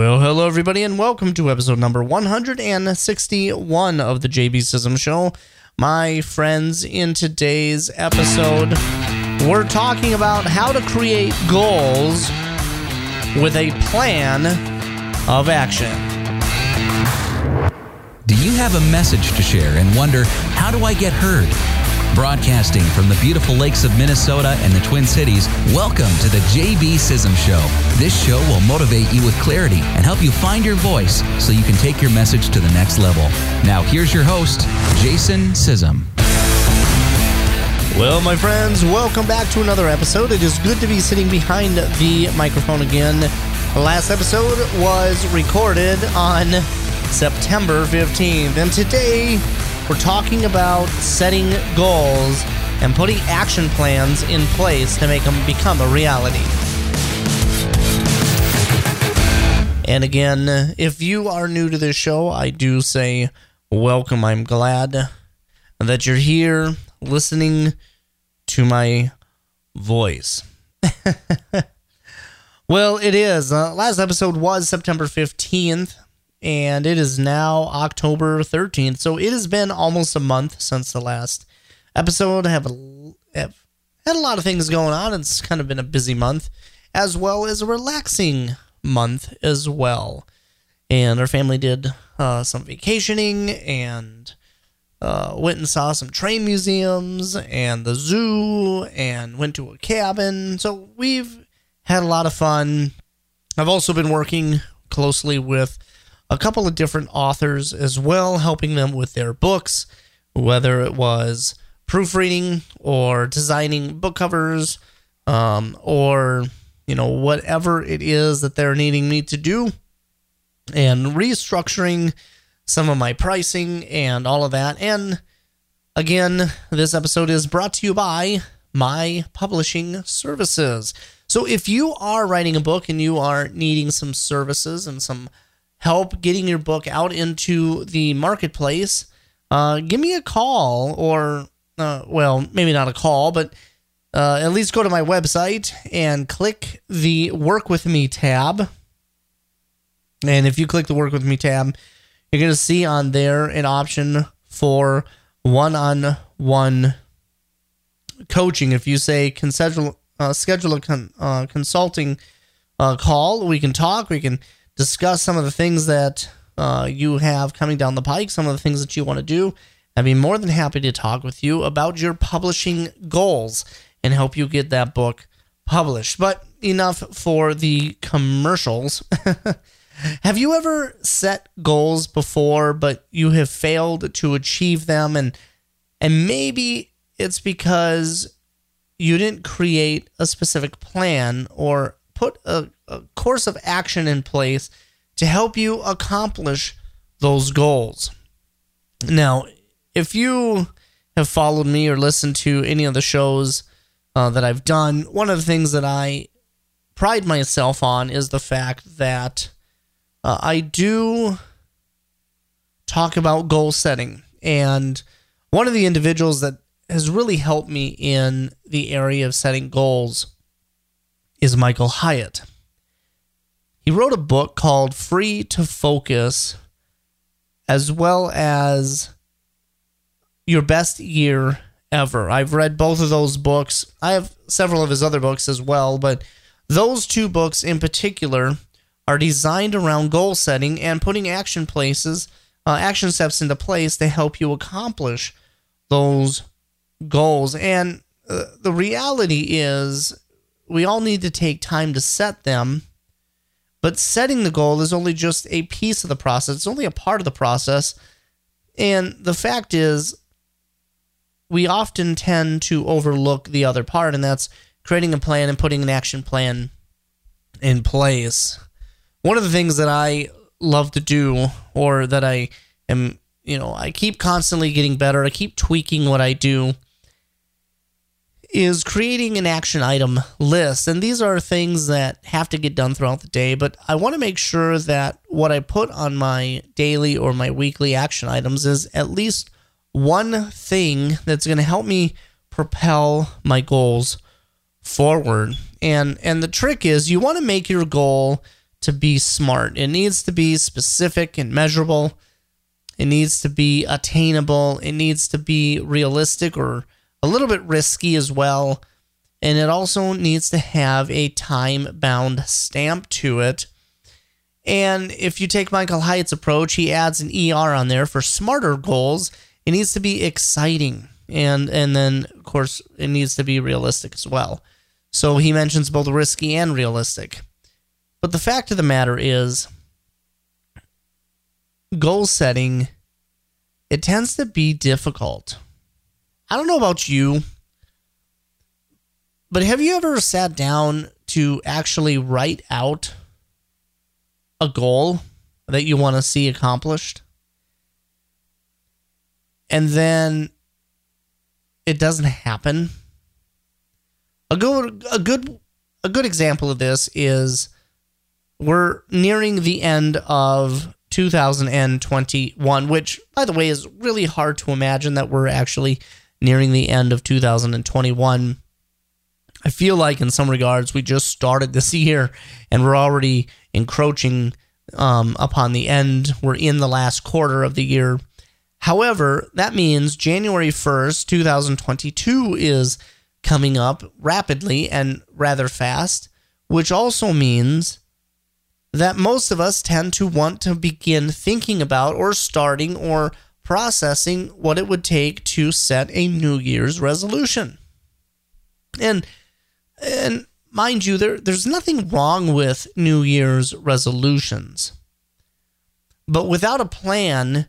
Well, hello, everybody, and welcome to episode number 161 of the JB Sism Show. My friends, in today's episode, we're talking about how to create goals with a plan of action. Do you have a message to share and wonder, how do I get heard? Broadcasting from the beautiful lakes of Minnesota and the Twin Cities, welcome to the JB Sism Show. This show will motivate you with clarity and help you find your voice so you can take your message to the next level. Now, here's your host, Jason Sism. Well, my friends, welcome back to another episode. It is good to be sitting behind the microphone again. The last episode was recorded on September 15th, and today we're talking about setting goals and putting action plans in place to make them become a reality. And again, if you are new to this show, I do say welcome. I'm glad that you're here listening to my voice. well, it is. Uh, last episode was September 15th, and it is now October 13th. So it has been almost a month since the last episode. I have, a, have had a lot of things going on. It's kind of been a busy month, as well as a relaxing month as well. And our family did uh, some vacationing and uh, went and saw some train museums and the zoo and went to a cabin. So we've had a lot of fun. I've also been working closely with a couple of different authors as well, helping them with their books, whether it was proofreading or designing book covers um, or you know whatever it is that they're needing me to do and restructuring some of my pricing and all of that. And again this episode is brought to you by my publishing services. So if you are writing a book and you are needing some services and some help getting your book out into the marketplace, uh, give me a call or, uh, well, maybe not a call, but uh, at least go to my website and click the Work With Me tab. And if you click the Work With Me tab, you're going to see on there an option for one on one coaching. If you say, schedule, uh, schedule a con- uh, consulting uh, call, we can talk, we can discuss some of the things that uh, you have coming down the pike, some of the things that you want to do. I'd be more than happy to talk with you about your publishing goals and help you get that book published. But enough for the commercials. have you ever set goals before, but you have failed to achieve them? And and maybe it's because you didn't create a specific plan or put a, a course of action in place to help you accomplish those goals. Now, if you have followed me or listened to any of the shows uh, that I've done, one of the things that I pride myself on is the fact that uh, I do talk about goal setting. And one of the individuals that has really helped me in the area of setting goals is Michael Hyatt. He wrote a book called Free to Focus, as well as Your Best Year Ever. I've read both of those books. I have several of his other books as well, but those two books in particular are designed around goal setting and putting action places, uh, action steps into place to help you accomplish those goals. And uh, the reality is, we all need to take time to set them. But setting the goal is only just a piece of the process. It's only a part of the process. And the fact is, we often tend to overlook the other part, and that's creating a plan and putting an action plan in place. One of the things that I love to do, or that I am, you know, I keep constantly getting better, I keep tweaking what I do is creating an action item list. And these are things that have to get done throughout the day, but I want to make sure that what I put on my daily or my weekly action items is at least one thing that's going to help me propel my goals forward. And and the trick is you want to make your goal to be smart. It needs to be specific and measurable. It needs to be attainable. It needs to be realistic or a little bit risky as well. And it also needs to have a time bound stamp to it. And if you take Michael Hyatt's approach, he adds an ER on there for smarter goals. It needs to be exciting. And and then of course it needs to be realistic as well. So he mentions both risky and realistic. But the fact of the matter is goal setting it tends to be difficult. I don't know about you, but have you ever sat down to actually write out a goal that you want to see accomplished? And then it doesn't happen. A good a good a good example of this is we're nearing the end of 2021, which, by the way, is really hard to imagine that we're actually nearing the end of 2021. I feel like, in some regards, we just started this year and we're already encroaching um, upon the end. We're in the last quarter of the year. However, that means January 1st, 2022 is coming up rapidly and rather fast, which also means that most of us tend to want to begin thinking about or starting or processing what it would take to set a New Year's resolution. And and mind you, there, there's nothing wrong with New Year's resolutions. But without a plan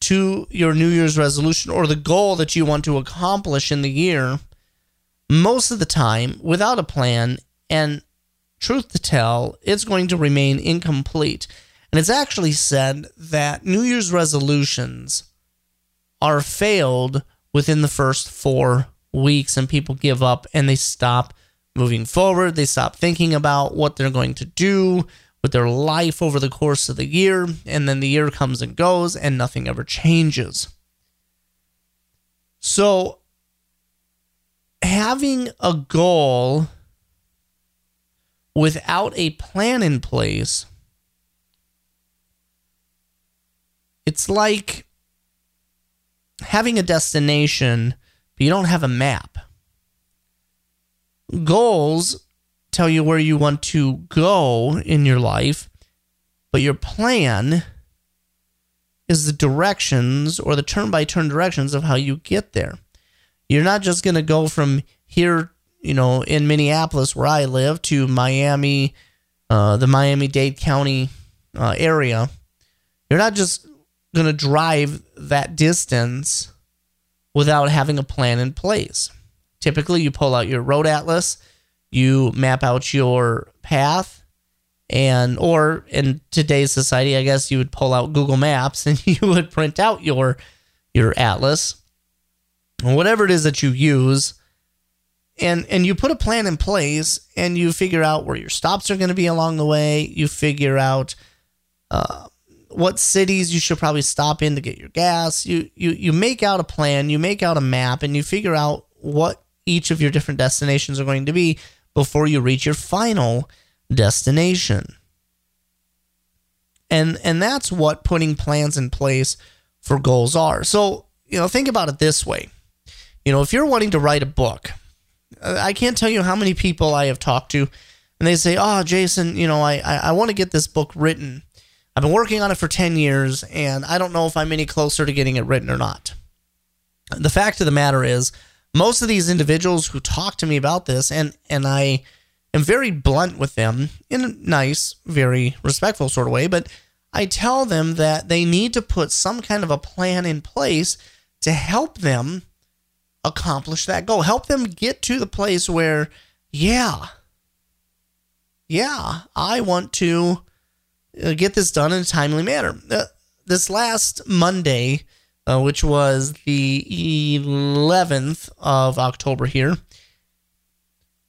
to your New Year's resolution or the goal that you want to accomplish in the year, most of the time, without a plan and truth to tell, it's going to remain incomplete. And it's actually said that New Year's resolutions are failed within the first four weeks, and people give up and they stop moving forward. They stop thinking about what they're going to do with their life over the course of the year. And then the year comes and goes, and nothing ever changes. So, having a goal without a plan in place, it's like having a destination, but you don't have a map. Goals tell you where you want to go in your life, but your plan is the directions or the turn by turn directions of how you get there. You're not just going to go from here you know, in Minneapolis where I live to Miami, uh, the Miami Dade County uh, area, you're not just going to drive that distance without having a plan in place. Typically, you pull out your road atlas, you map out your path, and or in today's society, I guess you would pull out Google Maps and you would print out your your atlas, whatever it is that you use and and you put a plan in place and you figure out where your stops are going to be along the way you figure out uh, what cities you should probably stop in to get your gas. You you you make out a plan you make out a map and you figure out what each of your different destinations are going to be before you reach your final destination. And and that's what putting plans in place for goals are. So you know think about it this way. You know if you're wanting to write a book I can't tell you how many people I have talked to, and they say, "Oh, Jason, you know, I I, I want to get this book written. I've been working on it for ten years, and I don't know if I'm any closer to getting it written or not." The fact of the matter is, most of these individuals who talk to me about this, and and I am very blunt with them in a nice, very respectful sort of way, but I tell them that they need to put some kind of a plan in place to help them accomplish that goal. Help them get to the place where, yeah, yeah, I want to get this done in a timely manner. Uh, this last Monday, uh, which was the 11th of October here,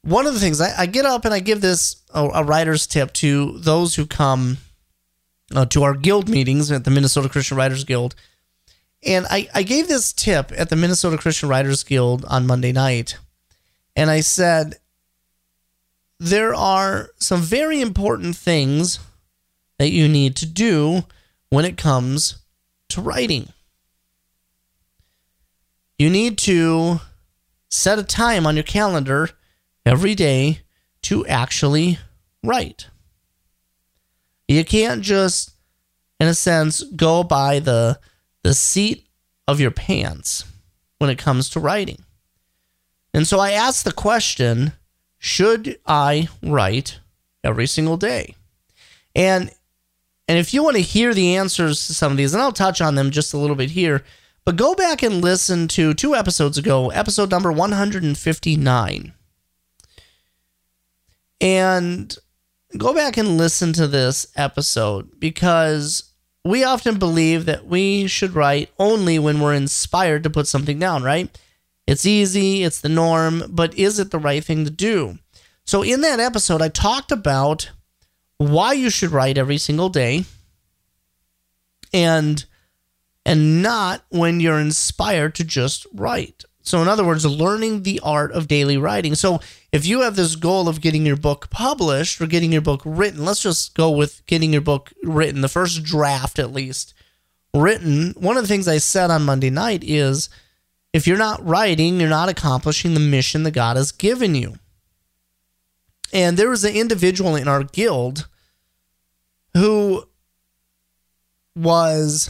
one of the things I, I get up and I give this a, a writer's tip to those who come uh, to our guild meetings at the Minnesota Christian Writers Guild and I, I gave this tip at the Minnesota Christian Writers Guild on Monday night. And I said, there are some very important things that you need to do when it comes to writing. You need to set a time on your calendar every day to actually write. You can't just, in a sense, go by the, the seat of your pants when it comes to writing. And so I asked the question should I write every single day? And and if you want to hear the answers to some of these, and I'll touch on them just a little bit here, but go back and listen to two episodes ago, episode number 159. And go back and listen to this episode because we often believe that we should write only when we're inspired to put something down, right? It's easy, it's the norm, but is it the right thing to do? So, in that episode, I talked about why you should write every single day and and not when you're inspired to just write. So, in other words, learning the art of daily writing. So, if you have this goal of getting your book published or getting your book written, let's just go with getting your book written, the first draft at least written. One of the things I said on Monday night is if you're not writing, you're not accomplishing the mission that God has given you. And there was an individual in our guild who was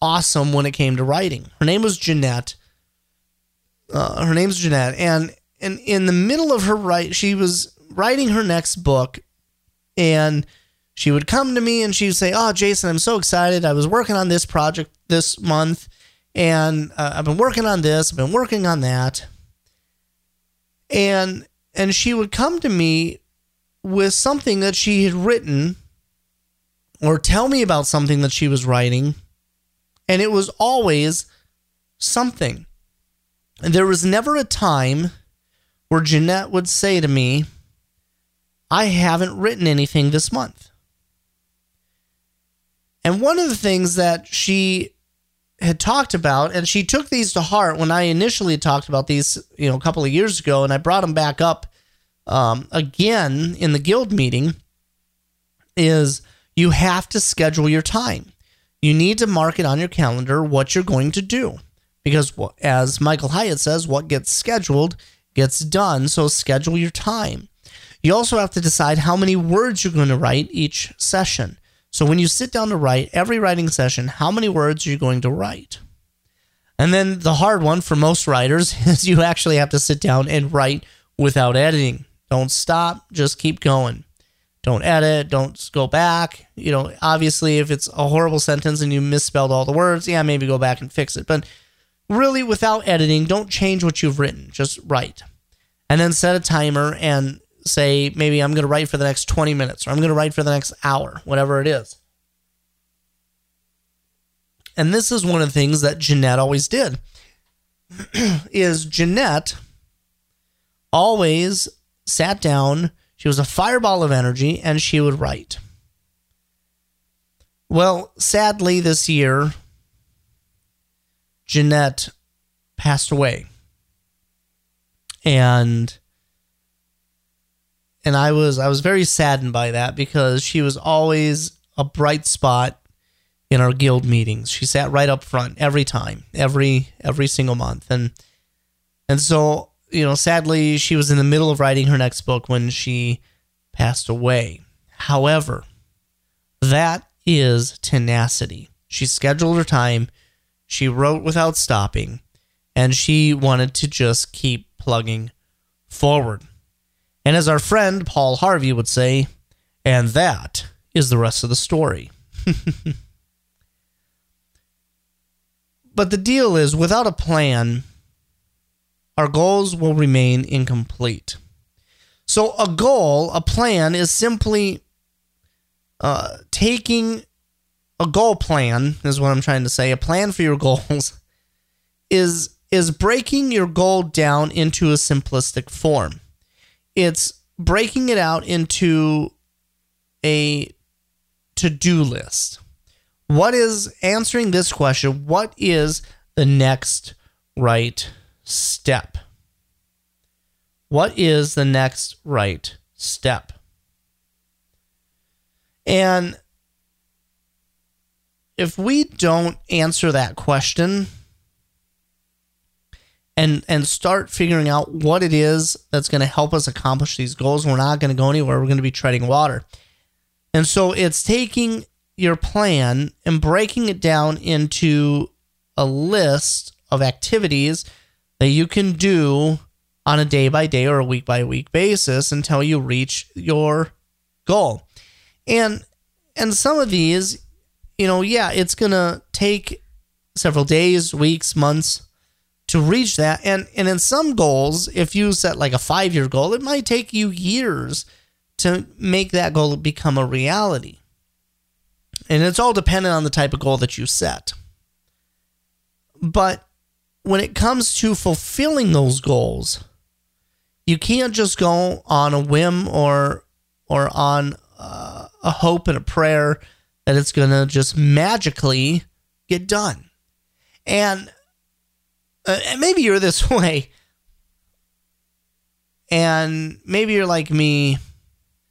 awesome when it came to writing. Her name was Jeanette. Uh, her name's Jeanette, and and in the middle of her write, she was writing her next book, and she would come to me and she would say, "Oh, Jason, I'm so excited! I was working on this project this month, and uh, I've been working on this, I've been working on that," and and she would come to me with something that she had written or tell me about something that she was writing and it was always something. And there was never a time where Jeanette would say to me I haven't written anything this month. And one of the things that she had talked about, and she took these to heart when I initially talked about these, you know, a couple of years ago, and I brought them back up um, again in the guild meeting. Is you have to schedule your time. You need to mark it on your calendar what you're going to do, because as Michael Hyatt says, what gets scheduled gets done. So schedule your time. You also have to decide how many words you're going to write each session. So when you sit down to write every writing session, how many words are you going to write? And then the hard one for most writers is you actually have to sit down and write without editing. Don't stop, just keep going. Don't edit, don't go back. You know, obviously, if it's a horrible sentence and you misspelled all the words, yeah, maybe go back and fix it. But really, without editing, don't change what you've written, just write. And then set a timer and say maybe I'm going to write for the next 20 minutes or I'm going to write for the next hour, whatever it is. And this is one of the things that Jeanette always did. is Jeanette always sat down, she was a fireball of energy and she would write. Well, sadly this year Jeanette passed away. And and I was I was very saddened by that because she was always a bright spot in our guild meetings. She sat right up front every time, every every single month, and and so you know, sadly, she was in the middle of writing her next book when she passed away. However, that is tenacity. She scheduled her time, she wrote without stopping, and she wanted to just keep plugging forward. And as our friend Paul Harvey would say, and that is the rest of the story. but the deal is, without a plan, our goals will remain incomplete. So, a goal, a plan, is simply uh, taking a goal plan, is what I'm trying to say. A plan for your goals is is breaking your goal down into a simplistic form it's breaking it out into a to do list. What is answering this question? What is the next right step? What is the next right step? And if we don't answer that question and and start figuring out what it is that's going to help us accomplish these goals, we're not going to go anywhere. We're going to be treading water. And so it's taking your plan and breaking it down into a list of activities that you can do on a day by day or a week by week basis until you reach your goal. And and some of these, you know, yeah, it's going to take several days, weeks, months to reach that. And and in some goals, if you set like a 5-year goal, it might take you years to make that goal become a reality. And it's all dependent on the type of goal that you set. But when it comes to fulfilling those goals, you can't just go on a whim or or on uh, a hope and a prayer that it's going to just magically get done. And, uh, maybe you're this way. And maybe you're like me.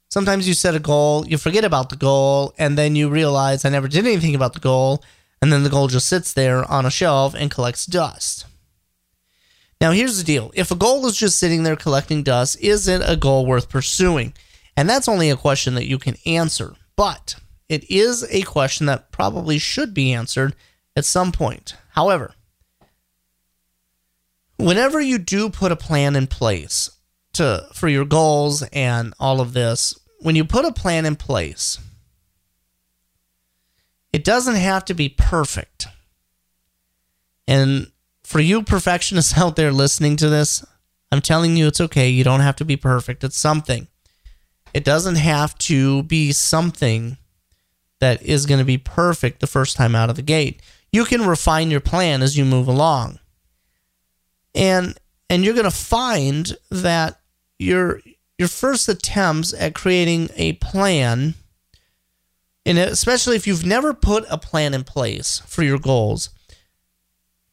Sometimes you set a goal, you forget about the goal, and then you realize I never did anything about the goal. And then the goal just sits there on a shelf and collects dust. Now, here's the deal if a goal is just sitting there collecting dust, is it a goal worth pursuing? And that's only a question that you can answer, but it is a question that probably should be answered at some point. However, whenever you do put a plan in place to for your goals and all of this, when you put a plan in place, it doesn't have to be perfect. And for you perfectionists out there listening to this, I'm telling you it's okay. You don't have to be perfect. It's something. It doesn't have to be something that is going to be perfect the first time out of the gate. You can refine your plan as you move along. And and you're going to find that your your first attempts at creating a plan and especially if you've never put a plan in place for your goals,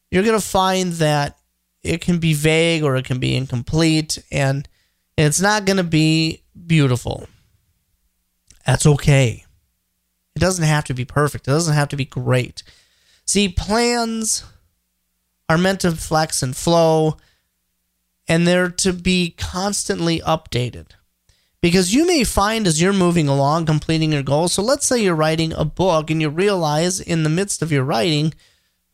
you're going to find that it can be vague or it can be incomplete and it's not going to be beautiful. That's okay. It doesn't have to be perfect, it doesn't have to be great. See, plans are meant to flex and flow, and they're to be constantly updated. Because you may find as you're moving along, completing your goals. So let's say you're writing a book and you realize in the midst of your writing,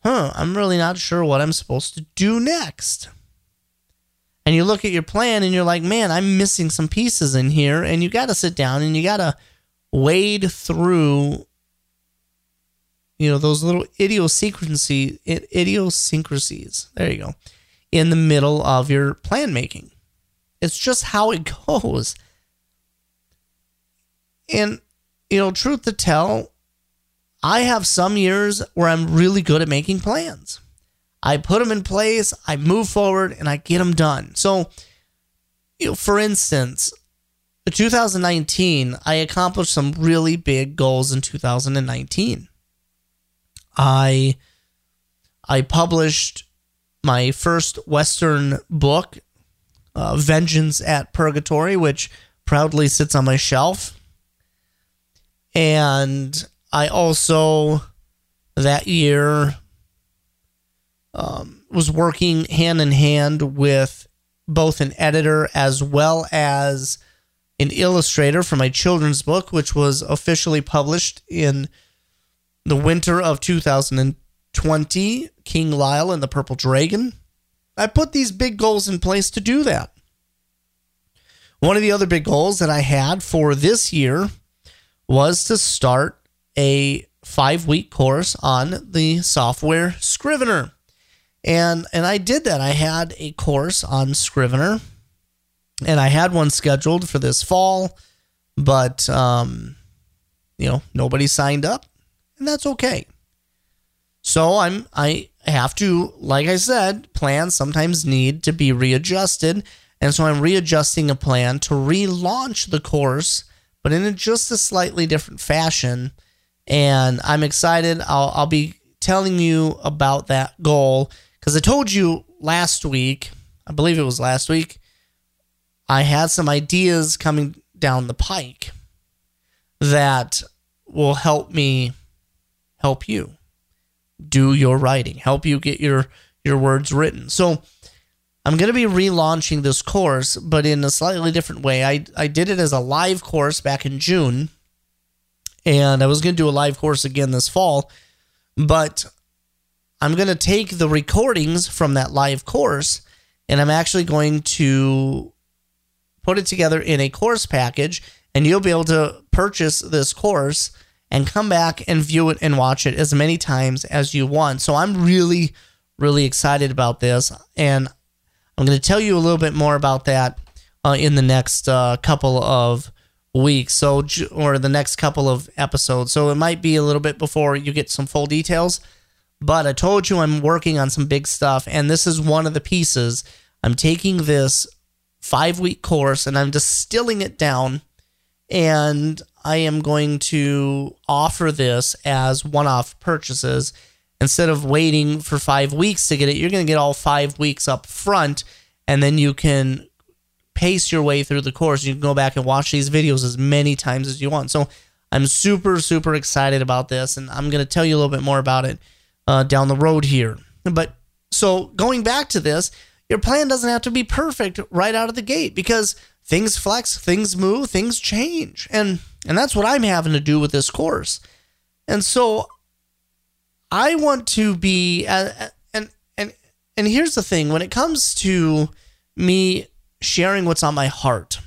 huh, I'm really not sure what I'm supposed to do next. And you look at your plan and you're like, man, I'm missing some pieces in here. And you got to sit down and you got to wade through, you know, those little idiosyncrasy, idiosyncrasies. There you go. In the middle of your plan making. It's just how it goes. And, you know, truth to tell, I have some years where I'm really good at making plans. I put them in place, I move forward, and I get them done. So, you know, for instance, 2019, I accomplished some really big goals in 2019. I I published my first Western book, uh, Vengeance at Purgatory, which proudly sits on my shelf. And I also that year um, was working hand in hand with both an editor as well as an illustrator for my children's book, which was officially published in the winter of 2020 King Lyle and the Purple Dragon. I put these big goals in place to do that. One of the other big goals that I had for this year was to start a five week course on the software Scrivener. And and I did that. I had a course on Scrivener, and I had one scheduled for this fall, but um, you know nobody signed up, and that's okay. So I'm I have to, like I said, plans sometimes need to be readjusted, and so I'm readjusting a plan to relaunch the course, but in a, just a slightly different fashion and I'm excited. I'll I'll be telling you about that goal because I told you last week. I believe it was last week. I had some ideas coming down the pike that will help me help you do your writing, help you get your your words written. So I'm going to be relaunching this course, but in a slightly different way. I I did it as a live course back in June, and I was going to do a live course again this fall, but I'm going to take the recordings from that live course and I'm actually going to put it together in a course package and you'll be able to purchase this course and come back and view it and watch it as many times as you want. So I'm really, really excited about this. And I'm going to tell you a little bit more about that uh, in the next uh, couple of weeks. So, or the next couple of episodes. So it might be a little bit before you get some full details. But I told you I'm working on some big stuff. And this is one of the pieces. I'm taking this five week course and I'm distilling it down and I am going to offer this as one off purchases. Instead of waiting for five weeks to get it, you're going to get all five weeks up front, and then you can pace your way through the course. You can go back and watch these videos as many times as you want. So I'm super, super excited about this, and I'm going to tell you a little bit more about it uh, down the road here. But so going back to this, your plan doesn't have to be perfect right out of the gate because things flex, things move, things change. And and that's what I'm having to do with this course. And so I want to be uh, and and and here's the thing when it comes to me sharing what's on my heart.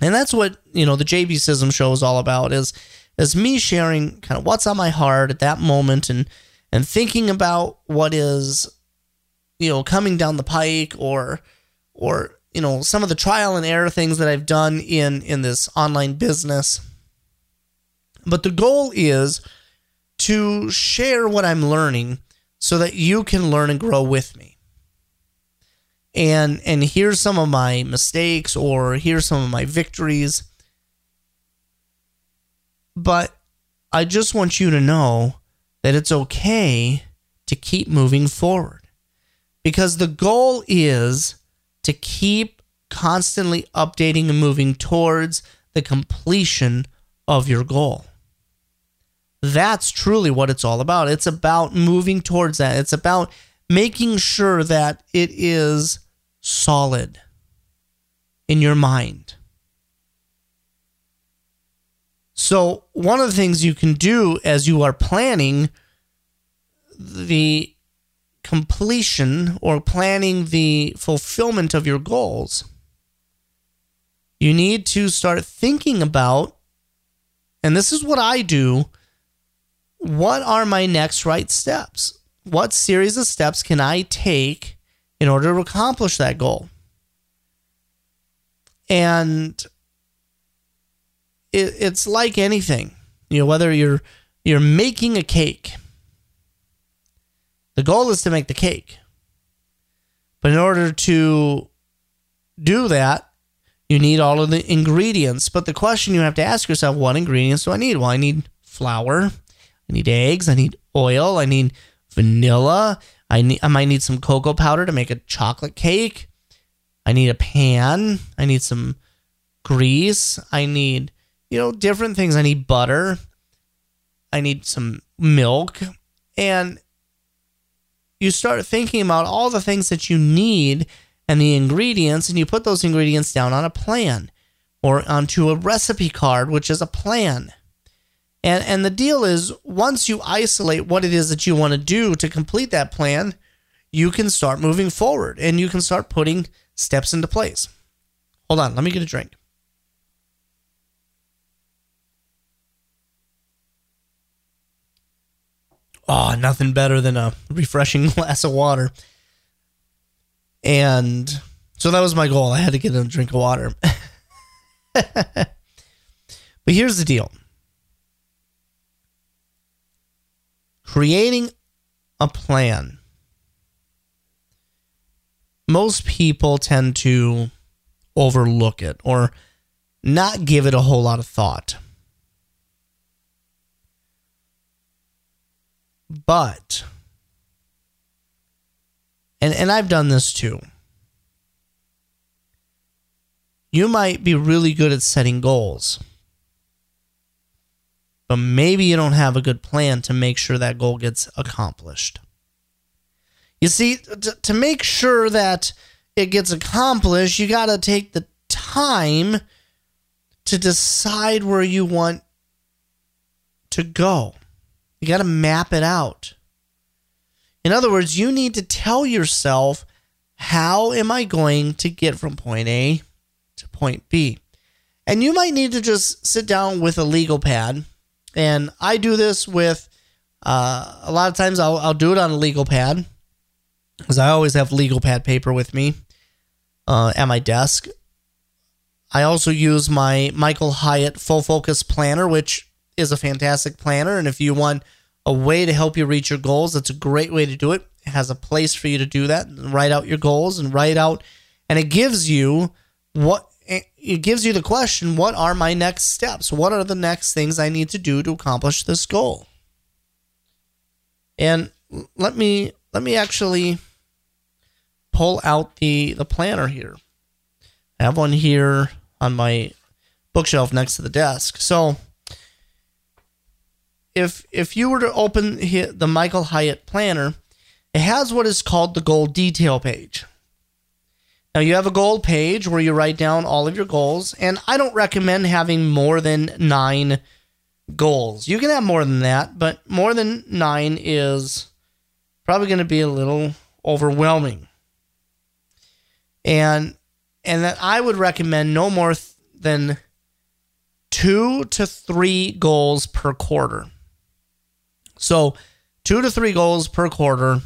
And that's what, you know, the JB Sism show is all about is is me sharing kind of what's on my heart at that moment and and thinking about what is you know coming down the pike or or you know some of the trial and error things that I've done in in this online business. But the goal is to share what I'm learning so that you can learn and grow with me. And and here's some of my mistakes or here's some of my victories. But I just want you to know that it's okay to keep moving forward because the goal is to keep constantly updating and moving towards the completion of your goal. That's truly what it's all about. It's about moving towards that. It's about making sure that it is solid in your mind. So, one of the things you can do as you are planning the completion or planning the fulfillment of your goals, you need to start thinking about, and this is what I do what are my next right steps? What series of steps can I take in order to accomplish that goal? And it, it's like anything, you know, whether you're you're making a cake the goal is to make the cake. But in order to do that, you need all of the ingredients. But the question you have to ask yourself what ingredients do I need? Well, I need flour, I need eggs, I need oil, I need vanilla, I need I might need some cocoa powder to make a chocolate cake. I need a pan, I need some grease, I need, you know, different things. I need butter. I need some milk. And you start thinking about all the things that you need and the ingredients, and you put those ingredients down on a plan or onto a recipe card, which is a plan. And, and the deal is, once you isolate what it is that you want to do to complete that plan, you can start moving forward and you can start putting steps into place. Hold on, let me get a drink. Oh, nothing better than a refreshing glass of water. And so that was my goal. I had to get a drink of water. but here's the deal creating a plan. Most people tend to overlook it or not give it a whole lot of thought. But and and I've done this too. You might be really good at setting goals. but maybe you don't have a good plan to make sure that goal gets accomplished. You see, to, to make sure that it gets accomplished, you got to take the time to decide where you want to go. You got to map it out. In other words, you need to tell yourself, how am I going to get from point A to point B? And you might need to just sit down with a legal pad. And I do this with uh, a lot of times I'll, I'll do it on a legal pad because I always have legal pad paper with me uh, at my desk. I also use my Michael Hyatt Full Focus Planner, which is a fantastic planner. And if you want a way to help you reach your goals, that's a great way to do it. It has a place for you to do that. Write out your goals and write out, and it gives you what it gives you the question what are my next steps? What are the next things I need to do to accomplish this goal? And let me let me actually pull out the the planner here. I have one here on my bookshelf next to the desk. So if if you were to open the Michael Hyatt planner, it has what is called the goal detail page. Now you have a goal page where you write down all of your goals, and I don't recommend having more than nine goals. You can have more than that, but more than nine is probably going to be a little overwhelming. And and that I would recommend no more th- than two to three goals per quarter. So, two to three goals per quarter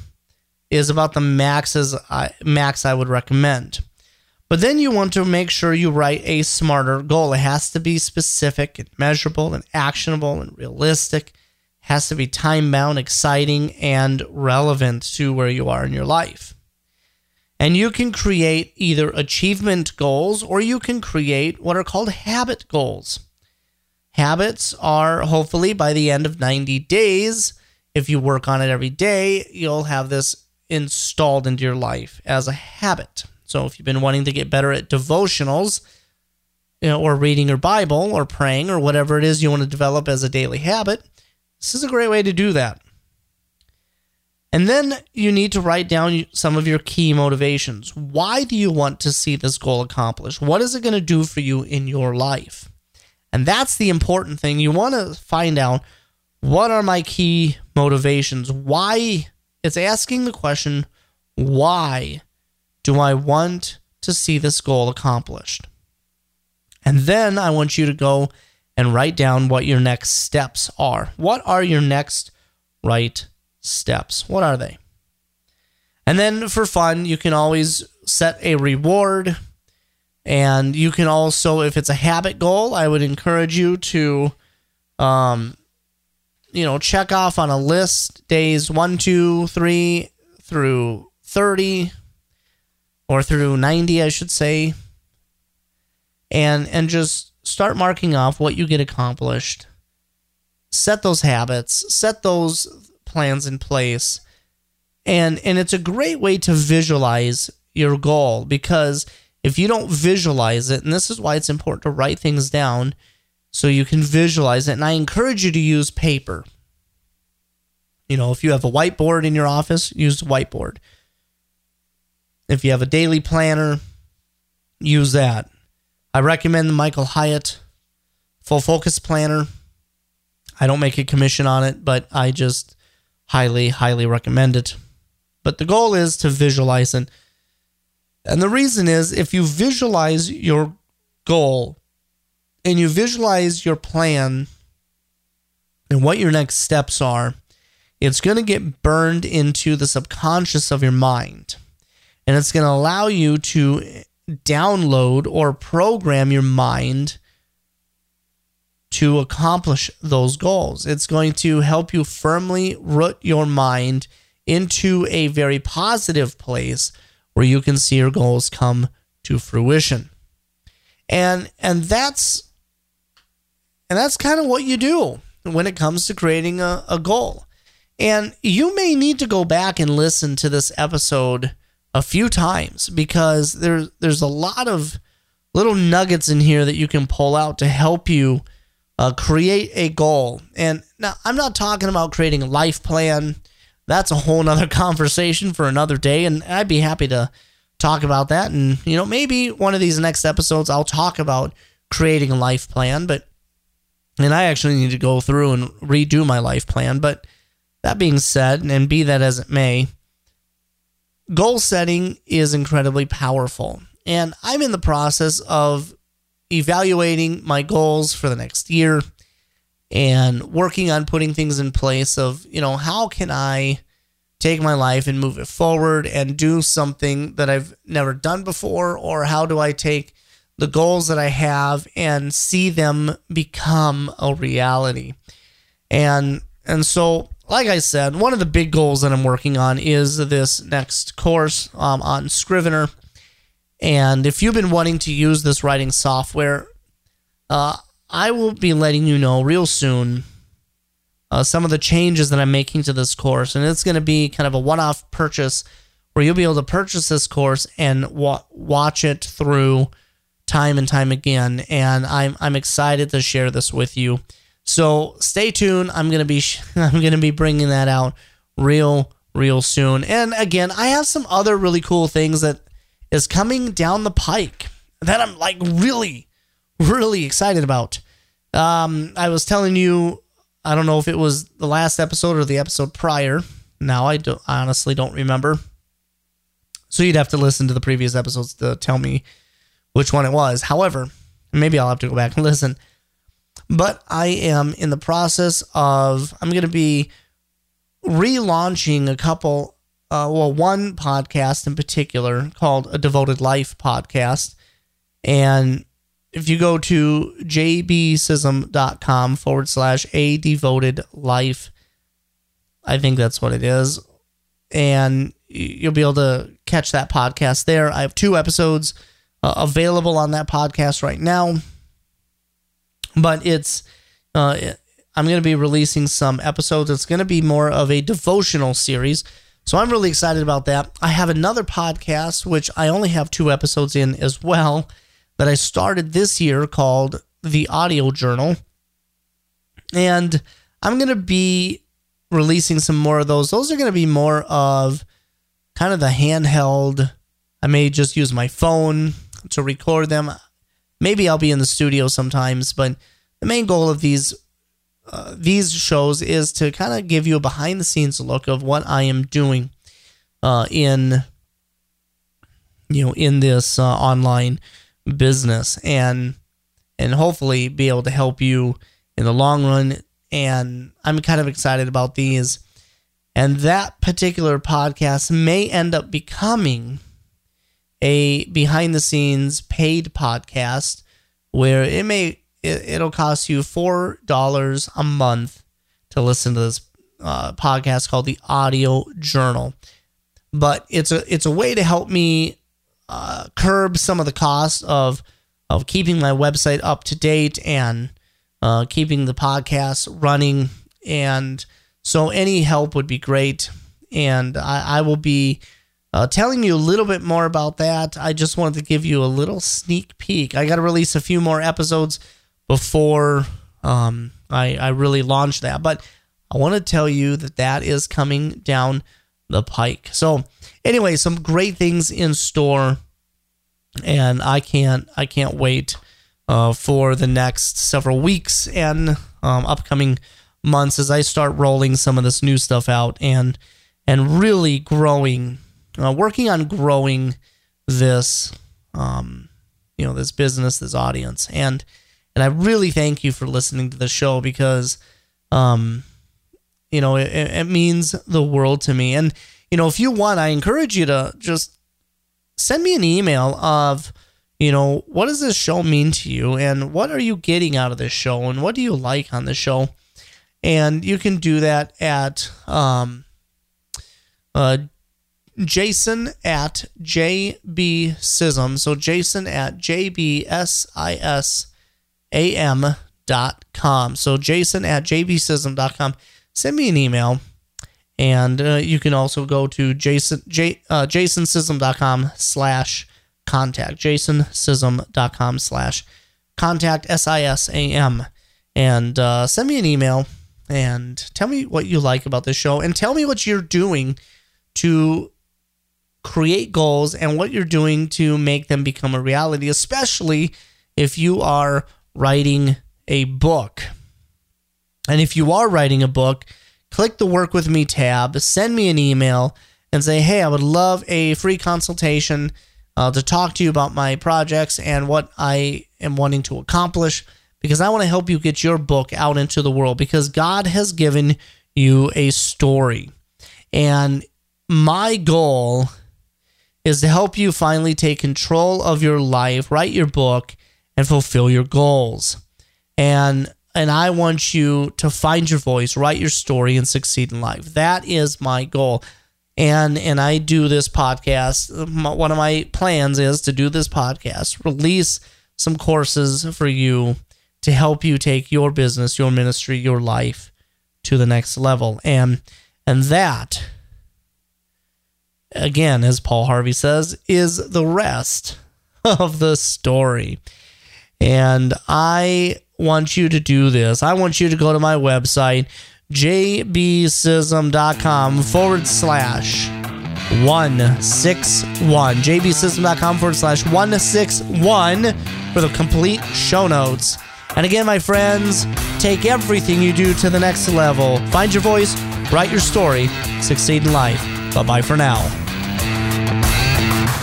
is about the maxes I, max I would recommend. But then you want to make sure you write a smarter goal. It has to be specific and measurable and actionable and realistic. It has to be time bound, exciting, and relevant to where you are in your life. And you can create either achievement goals or you can create what are called habit goals. Habits are hopefully by the end of 90 days, if you work on it every day, you'll have this installed into your life as a habit. So if you've been wanting to get better at devotionals, you know, or reading your Bible or praying or whatever it is you want to develop as a daily habit, this is a great way to do that. And then you need to write down some of your key motivations. Why do you want to see this goal accomplished? What is it going to do for you in your life? And that's the important thing. You want to find out what are my key motivations? Why? It's asking the question, why do I want to see this goal accomplished? And then I want you to go and write down what your next steps are. What are your next right steps? What are they? And then for fun, you can always set a reward. And you can also, if it's a habit goal, I would encourage you to, um, you know, check off on a list days one, two, three through 30 or through 90, I should say. And, and just start marking off what you get accomplished. Set those habits, set those plans in place. And and it's a great way to visualize your goal because if you don't visualize it, and this is why it's important to write things down so you can visualize it. And I encourage you to use paper. You know, if you have a whiteboard in your office, use the whiteboard. If you have a daily planner, use that. I recommend the Michael Hyatt Full Focus Planner. I don't make a commission on it, but I just highly, highly recommend it. But the goal is to visualize it. And the reason is if you visualize your goal and you visualize your plan and what your next steps are, it's going to get burned into the subconscious of your mind. And it's going to allow you to download or program your mind to accomplish those goals. It's going to help you firmly root your mind into a very positive place where you can see your goals come to fruition. And and that's and that's kind of what you do when it comes to creating a, a goal. And you may need to go back and listen to this episode a few times because there's there's a lot of little nuggets in here that you can pull out to help you uh, create a goal. And now I'm not talking about creating a life plan. That's a whole nother conversation for another day. And I'd be happy to talk about that. And, you know, maybe one of these next episodes, I'll talk about creating a life plan. But, and I actually need to go through and redo my life plan. But that being said, and be that as it may, goal setting is incredibly powerful. And I'm in the process of evaluating my goals for the next year and working on putting things in place of, you know, how can I take my life and move it forward and do something that I've never done before or how do I take the goals that I have and see them become a reality. And and so like I said, one of the big goals that I'm working on is this next course um, on Scrivener. And if you've been wanting to use this writing software, uh, I will be letting you know real soon uh, some of the changes that I'm making to this course. And it's going to be kind of a one off purchase where you'll be able to purchase this course and wa- watch it through time and time again. And I'm, I'm excited to share this with you. So stay tuned. I'm gonna be I'm gonna be bringing that out real real soon. And again, I have some other really cool things that is coming down the pike that I'm like really really excited about. Um, I was telling you, I don't know if it was the last episode or the episode prior. Now I don't I honestly don't remember. So you'd have to listen to the previous episodes to tell me which one it was. However, maybe I'll have to go back and listen but I am in the process of, I'm going to be relaunching a couple, uh, well, one podcast in particular called A Devoted Life Podcast. And if you go to jbsisam.com forward slash a devoted life, I think that's what it is. And you'll be able to catch that podcast there. I have two episodes uh, available on that podcast right now but it's uh, I'm going to be releasing some episodes. It's going to be more of a devotional series. So I'm really excited about that. I have another podcast, which I only have two episodes in as well, that I started this year called The Audio Journal. And I'm going to be releasing some more of those. Those are going to be more of kind of the handheld. I may just use my phone to record them. Maybe I'll be in the studio sometimes, but the main goal of these uh, these shows is to kind of give you a behind the scenes look of what I am doing uh, in you know in this uh, online business and and hopefully be able to help you in the long run and I'm kind of excited about these and that particular podcast may end up becoming a behind the scenes paid podcast where it may it, will cost you four dollars a month to listen to this uh, podcast called the Audio Journal. But it's a it's a way to help me uh, curb some of the costs of of keeping my website up to date and uh, keeping the podcast running. And so any help would be great. And I, I will be uh, telling you a little bit more about that. I just wanted to give you a little sneak peek. I got to release a few more episodes before um, I, I really launch that, but I want to tell you that that is coming down the pike. So, anyway, some great things in store, and I can't I can't wait uh, for the next several weeks and um, upcoming months as I start rolling some of this new stuff out and and really growing uh, working on growing this, um, you know, this business, this audience, and and I really thank you for listening to the show because, um, you know, it, it means the world to me. And you know, if you want, I encourage you to just send me an email of, you know, what does this show mean to you, and what are you getting out of this show, and what do you like on the show, and you can do that at um, uh, Jason at jbsisam. So Jason at jbsisam dot com. So Jason at jbsisam com. Send me an email. And uh, you can also go to Jason, J, uh, jasonsisam.com slash contact. jasonsisam.com slash contact, S I S A M. and uh, send me an email and tell me what you like about this show and tell me what you're doing to create goals and what you're doing to make them become a reality, especially if you are writing a book. And if you are writing a book, click the Work With Me tab, send me an email, and say, hey, I would love a free consultation uh, to talk to you about my projects and what I am wanting to accomplish because I want to help you get your book out into the world because God has given you a story. And my goal is to help you finally take control of your life, write your book, and fulfill your goals. And and I want you to find your voice, write your story, and succeed in life. That is my goal. And and I do this podcast. One of my plans is to do this podcast, release some courses for you to help you take your business, your ministry, your life to the next level. And and that again, as Paul Harvey says, is the rest of the story. And I want you to do this. I want you to go to my website, jbsisam.com forward slash 161. jbsisam.com forward slash 161 for the complete show notes. And again, my friends, take everything you do to the next level. Find your voice, write your story, succeed in life. Bye bye for now.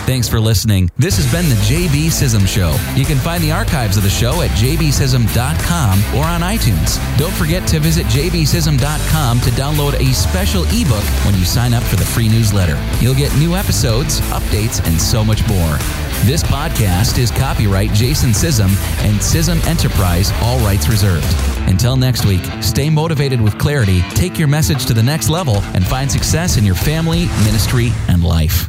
Thanks for listening. This has been the JB Sisam Show. You can find the archives of the show at jbsisam.com or on iTunes. Don't forget to visit jbsisam.com to download a special ebook when you sign up for the free newsletter. You'll get new episodes, updates, and so much more. This podcast is copyright Jason Sisam and Sisam Enterprise, all rights reserved. Until next week, stay motivated with clarity, take your message to the next level, and find success in your family, ministry, and life.